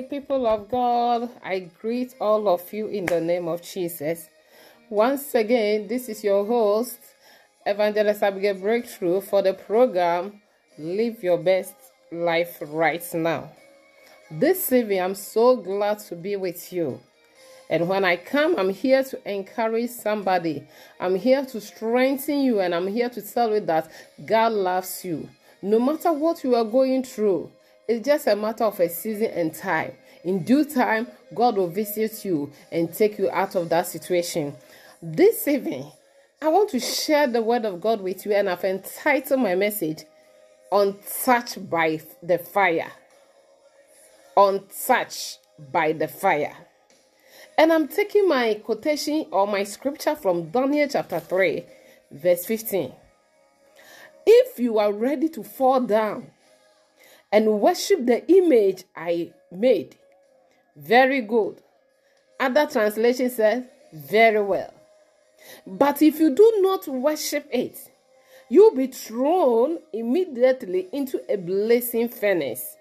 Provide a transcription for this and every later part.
People of God. I greet all of you in the name of Jesus. Once again, this is your host, Evangelist Abigail Breakthrough, for the program Live Your Best Life Right Now. This evening, I'm so glad to be with you. And when I come, I'm here to encourage somebody. I'm here to strengthen you, and I'm here to tell you that God loves you. No matter what you are going through, it's just a matter of a season and time. In due time, God will visit you and take you out of that situation. This evening, I want to share the word of God with you, and I've entitled my message Untouched by the Fire. Untouched by the Fire. And I'm taking my quotation or my scripture from Daniel chapter 3, verse 15. If you are ready to fall down and worship the image I made. Very good. Other translation says, very well. But if you do not worship it, you'll be thrown immediately into a blazing furnace.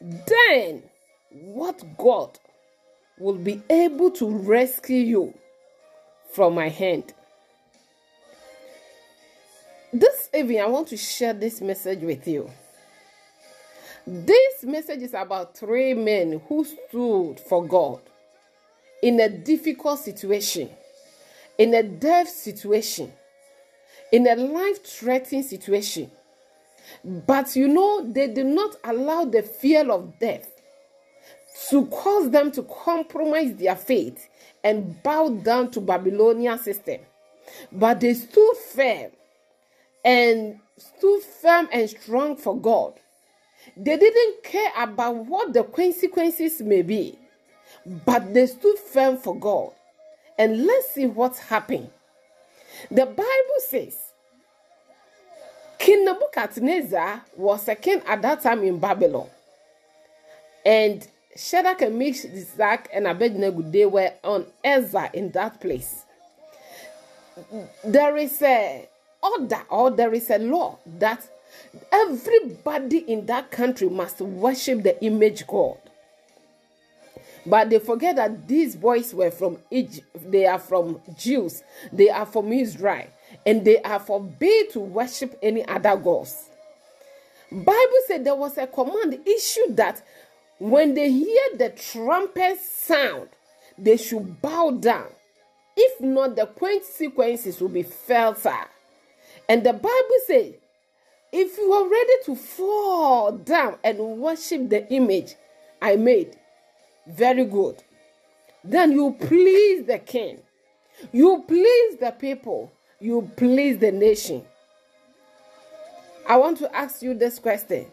Then, what God will be able to rescue you from my hand? This evening, I want to share this message with you. This message is about three men who stood for God in a difficult situation, in a death situation, in a life threatening situation. But you know, they did not allow the fear of death to cause them to compromise their faith and bow down to Babylonian system. But they stood firm and stood firm and strong for God they didn't care about what the consequences may be, but they stood firm for God. And let's see what happened. The Bible says King Nebuchadnezzar was a king at that time in Babylon. And Shadrach and Meshach and Abednego, they were on Ezra in that place. There is a order or there is a law that Everybody in that country must worship the image God. But they forget that these boys were from Egypt. They are from Jews. They are from Israel. And they are forbid to worship any other gods. Bible said there was a command issued that when they hear the trumpet sound, they should bow down. If not, the consequences will be felt. And the Bible says if you are ready to fall down and worship the image I made, very good. Then you please the king, you please the people, you please the nation. I want to ask you this question.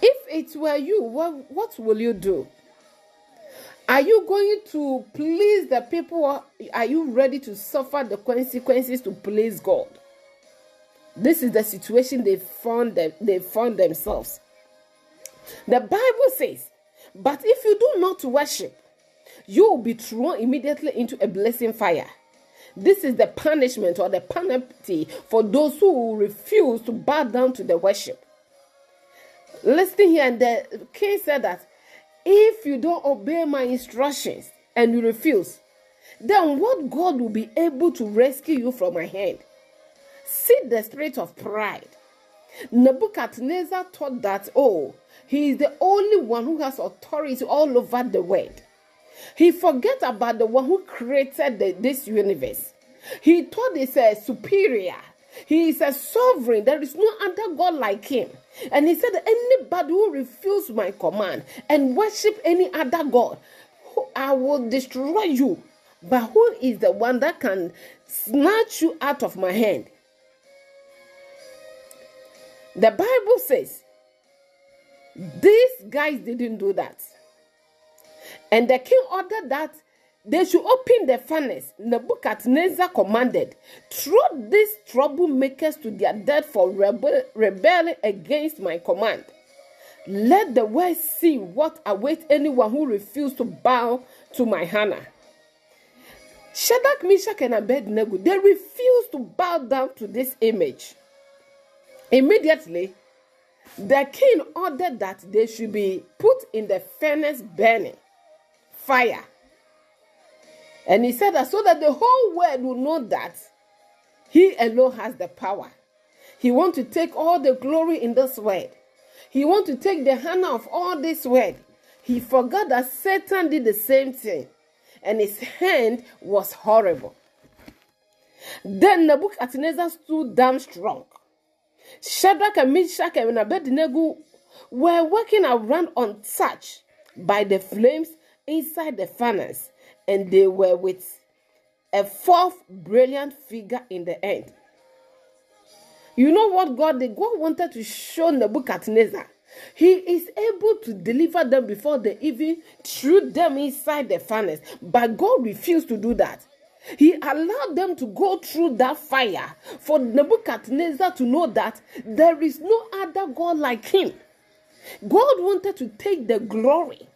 If it were you, what, what will you do? Are you going to please the people? Are you ready to suffer the consequences to please God? This is the situation they found them, they found themselves. The Bible says, But if you do not worship, you will be thrown immediately into a blazing fire. This is the punishment or the penalty for those who refuse to bow down to the worship. Listen here, and the king said that if you don't obey my instructions and you refuse, then what God will be able to rescue you from my hand? See the spirit of pride. Nebuchadnezzar thought that, oh, he is the only one who has authority all over the world. He forget about the one who created the, this universe. He thought he's a superior. He is a sovereign. There is no other God like him. And he said, anybody who refuse my command and worship any other God, I will destroy you. But who is the one that can snatch you out of my hand? The Bible says these guys didn't do that. And the king ordered that they should open the furnace. Nebuchadnezzar commanded, throw these troublemakers to their death for rebel- rebelling against my command. Let the world see what awaits anyone who refuses to bow to my Hannah. Shadrach, Meshach, and Abednego, they refused to bow down to this image. Immediately, the king ordered that they should be put in the furnace burning fire. And he said that so that the whole world will know that he alone has the power. He want to take all the glory in this world. He want to take the honor of all this world. He forgot that Satan did the same thing, and his hand was horrible. Then Nebuchadnezzar stood damn strong. Shadrach and Meshach and Abednego were walking around untouched by the flames inside the furnace, and they were with a fourth brilliant figure in the end. You know what God did? God wanted to show Nebuchadnezzar. He is able to deliver them before they even threw them inside the furnace. But God refused to do that. He allowed them to go through that fire for Nebuchadnezzar to know that there is no other God like him. God wanted to take the glory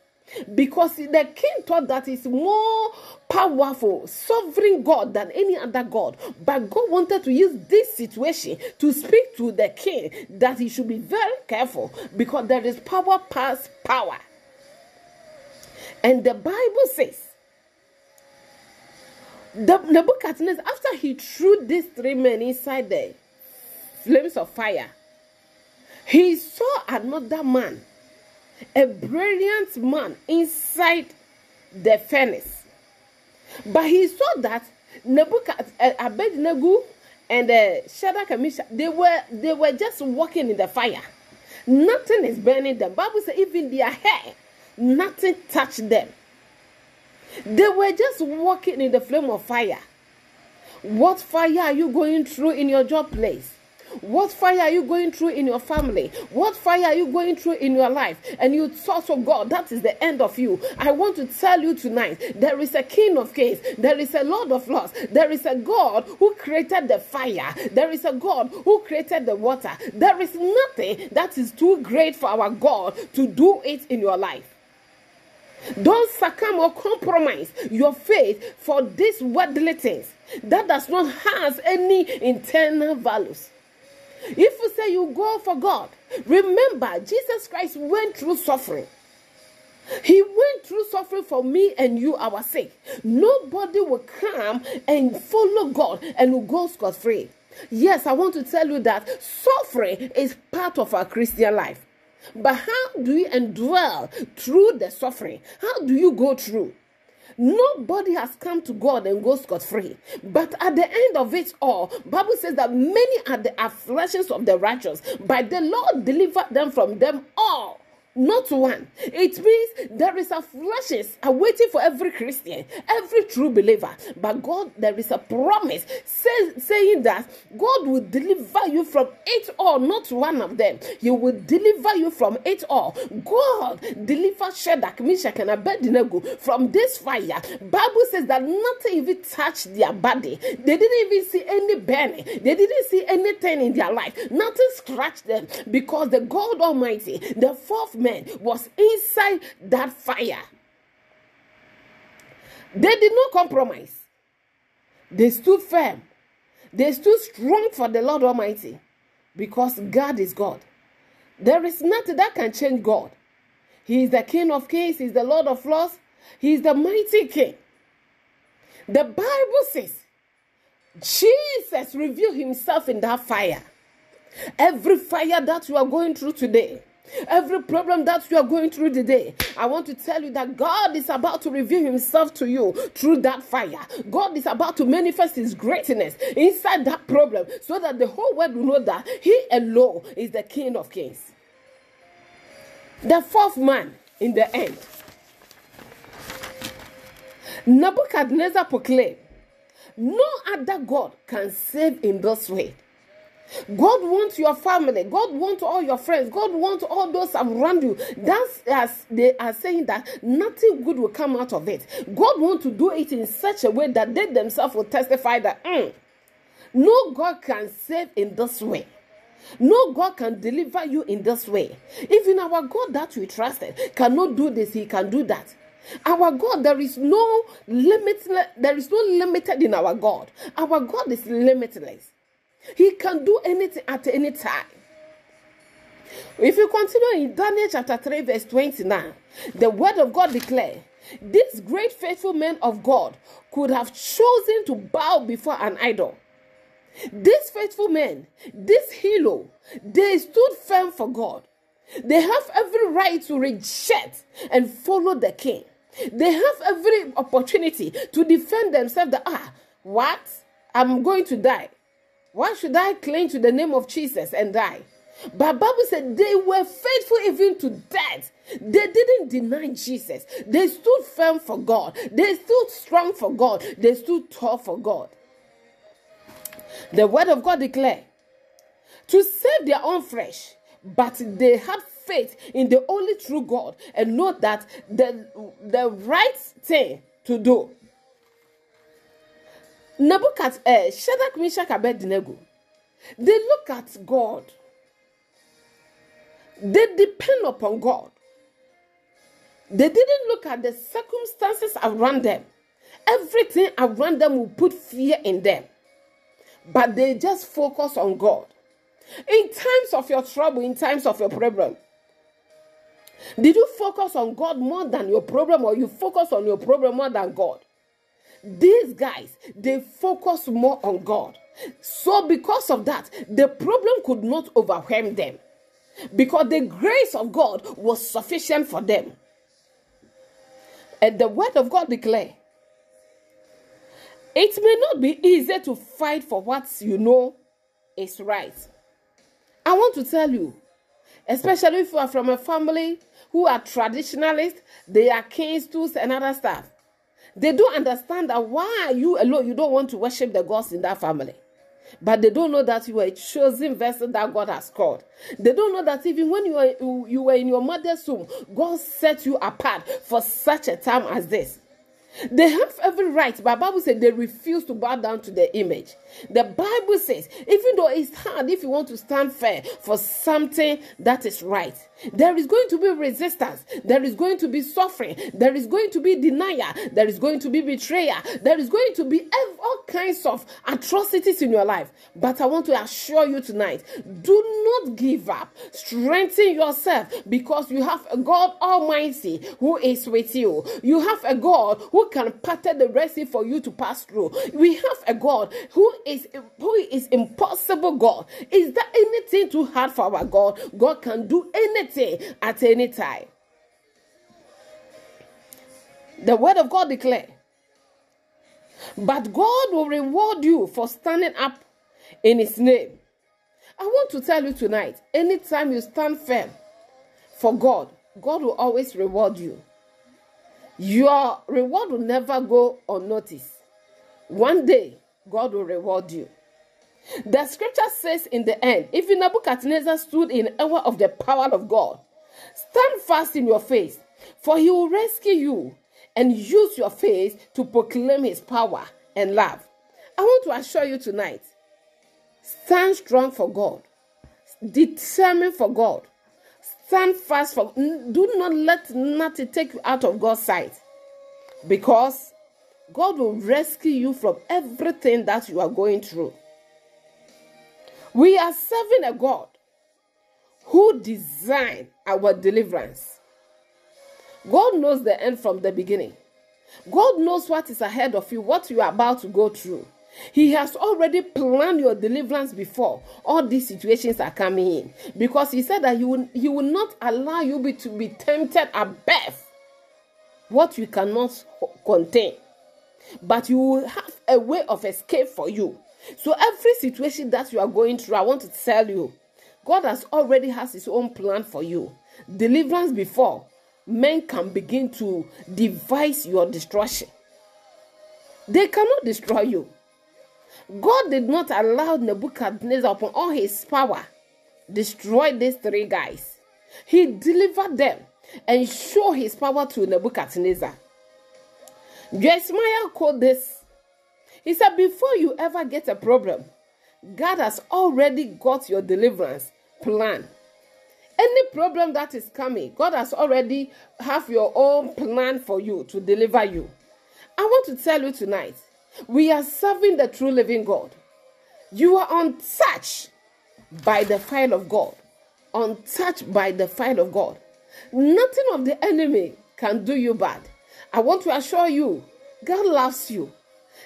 because the king thought that is more powerful, sovereign God than any other God. But God wanted to use this situation to speak to the king that he should be very careful because there is power past power. And the Bible says, the Nebuchadnezzar, after he threw these three men inside the flames of fire, he saw another man a brilliant man inside the furnace. But he saw that Nebuchadnezzar, uh, Abednego, and uh, Shadrach and Meshach, they were they were just walking in the fire. Nothing is burning them. Bible says even their hair, nothing touched them. They were just walking in the flame of fire. What fire are you going through in your job place? What fire are you going through in your family? What fire are you going through in your life? And you thought, of God, that is the end of you. I want to tell you tonight there is a King of Kings, there is a Lord of Lords, there is a God who created the fire, there is a God who created the water. There is nothing that is too great for our God to do it in your life. Don't succumb or compromise your faith for these worldly things that does not have any internal values. If you say you go for God, remember Jesus Christ went through suffering. He went through suffering for me and you, our sake. Nobody will come and follow God and will go scot free. Yes, I want to tell you that suffering is part of our Christian life. But how do you endure through the suffering? How do you go through? Nobody has come to God and go scot free. But at the end of it all, Bible says that many are the afflictions of the righteous, but the Lord delivered them from them all not one. It means there is a flashes awaiting for every Christian, every true believer. But God, there is a promise say, saying that God will deliver you from it all, not one of them. He will deliver you from it all. God delivered Shadrach, Meshach, and Abednego from this fire. Bible says that nothing even touched their body. They didn't even see any burning. They didn't see anything in their life. Nothing scratched them because the God Almighty, the fourth man men was inside that fire. They did not compromise. They stood firm. They stood strong for the Lord Almighty because God is God. There is nothing that can change God. He is the King of Kings, He is the Lord of Lords, He is the mighty King. The Bible says Jesus revealed Himself in that fire. Every fire that you are going through today, Every problem that you are going through today, I want to tell you that God is about to reveal Himself to you through that fire. God is about to manifest His greatness inside that problem so that the whole world will know that He alone is the King of Kings. The fourth man in the end, Nebuchadnezzar proclaimed, No other God can save in this way. God wants your family. God wants all your friends. God wants all those around you. That's as they are saying that nothing good will come out of it. God wants to do it in such a way that they themselves will testify that mm, no God can save in this way. No God can deliver you in this way. Even our God that we trusted cannot do this, He can do that. Our God, there is no limit, there is no limited in our God. Our God is limitless. He can do anything at any time. If you continue in Daniel chapter 3, verse 29, the word of God declare this great faithful man of God could have chosen to bow before an idol. These faithful men, this hero, they stood firm for God. They have every right to reject and follow the king. They have every opportunity to defend themselves that, ah, what? I'm going to die. Why should I cling to the name of Jesus and die? But Bible said they were faithful even to death. They didn't deny Jesus. They stood firm for God. They stood strong for God. They stood tall for God. The word of God declare to save their own flesh, but they had faith in the only true God and know that the, the right thing to do. Nebuchadnezzar, uh, Shadrach, Meshach, Abednego, they look at God. They depend upon God. They didn't look at the circumstances around them. Everything around them will put fear in them. But they just focus on God. In times of your trouble, in times of your problem, did you focus on God more than your problem, or you focus on your problem more than God? These guys, they focus more on God. So, because of that, the problem could not overwhelm them because the grace of God was sufficient for them. And the word of God declare it may not be easy to fight for what you know is right. I want to tell you, especially if you are from a family who are traditionalists, they are kings, tools, and other stuff. They don't understand that why you alone you don't want to worship the gods in that family. But they don't know that you are a chosen vessel that God has called. They don't know that even when you were, you were in your mother's womb, God set you apart for such a time as this. They have every right, but Bible says they refuse to bow down to the image. The Bible says, even though it's hard, if you want to stand fair for something that is right, there is going to be resistance, there is going to be suffering, there is going to be denial, there is going to be betrayal, there is going to be all kinds of atrocities in your life. But I want to assure you tonight do not give up, strengthen yourself because you have a God Almighty who is with you. You have a God who can part the Red for you to pass through. We have a God who is who is impossible God. Is there anything too hard for our God? God can do anything at any time. The word of God declare. But God will reward you for standing up in his name. I want to tell you tonight, anytime you stand firm for God, God will always reward you. Your reward will never go unnoticed. One day, God will reward you. The scripture says in the end, if Nebuchadnezzar stood in awe of the power of God, stand fast in your faith, for he will rescue you and use your faith to proclaim his power and love. I want to assure you tonight stand strong for God, determined for God, stand fast for do not let nothing take you out of God's sight because God will rescue you from everything that you are going through. We are serving a God who designed our deliverance. God knows the end from the beginning. God knows what is ahead of you, what you are about to go through. He has already planned your deliverance before all these situations are coming in because He said that He will, he will not allow you be, to be tempted above what you cannot contain but you will have a way of escape for you. So every situation that you are going through, I want to tell you, God has already has his own plan for you. Deliverance before men can begin to devise your destruction. They cannot destroy you. God did not allow Nebuchadnezzar upon all his power destroy these three guys. He delivered them and showed his power to Nebuchadnezzar. Jeremiah quote this. He said, Before you ever get a problem, God has already got your deliverance plan. Any problem that is coming, God has already have your own plan for you to deliver you. I want to tell you tonight, we are serving the true living God. You are untouched by the fire of God. untouched by the fire of God. Nothing of the enemy can do you bad. I want to assure you, God loves you.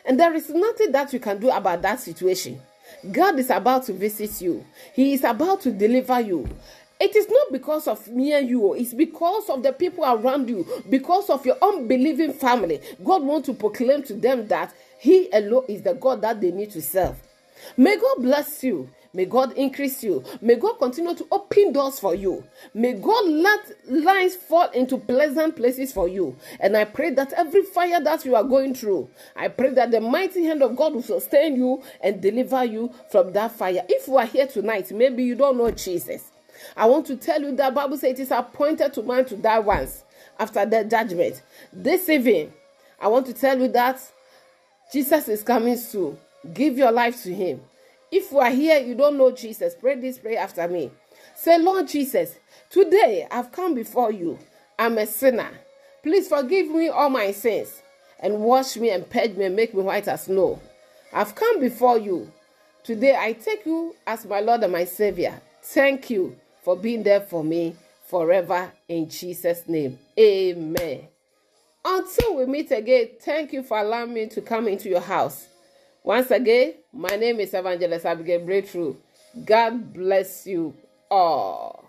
And there is nothing that you can do about that situation. God is about to visit you, He is about to deliver you. It is not because of me and you, it's because of the people around you, because of your unbelieving family. God wants to proclaim to them that He alone is the God that they need to serve. May God bless you. May God increase you. May God continue to open doors for you. May God let lines fall into pleasant places for you. And I pray that every fire that you are going through, I pray that the mighty hand of God will sustain you and deliver you from that fire. If you are here tonight, maybe you don't know Jesus. I want to tell you that Bible says it is appointed to man to die once after the judgment. This evening, I want to tell you that Jesus is coming soon. Give your life to him. If you are here, you don't know Jesus, pray this prayer after me. Say, Lord Jesus, today I've come before you. I'm a sinner. Please forgive me all my sins and wash me and purge me and make me white as snow. I've come before you. Today I take you as my Lord and my Savior. Thank you for being there for me forever in Jesus' name. Amen. Until we meet again, thank you for allowing me to come into your house. Once again, my name is Evangelist Abigail Breakthrough. God bless you all.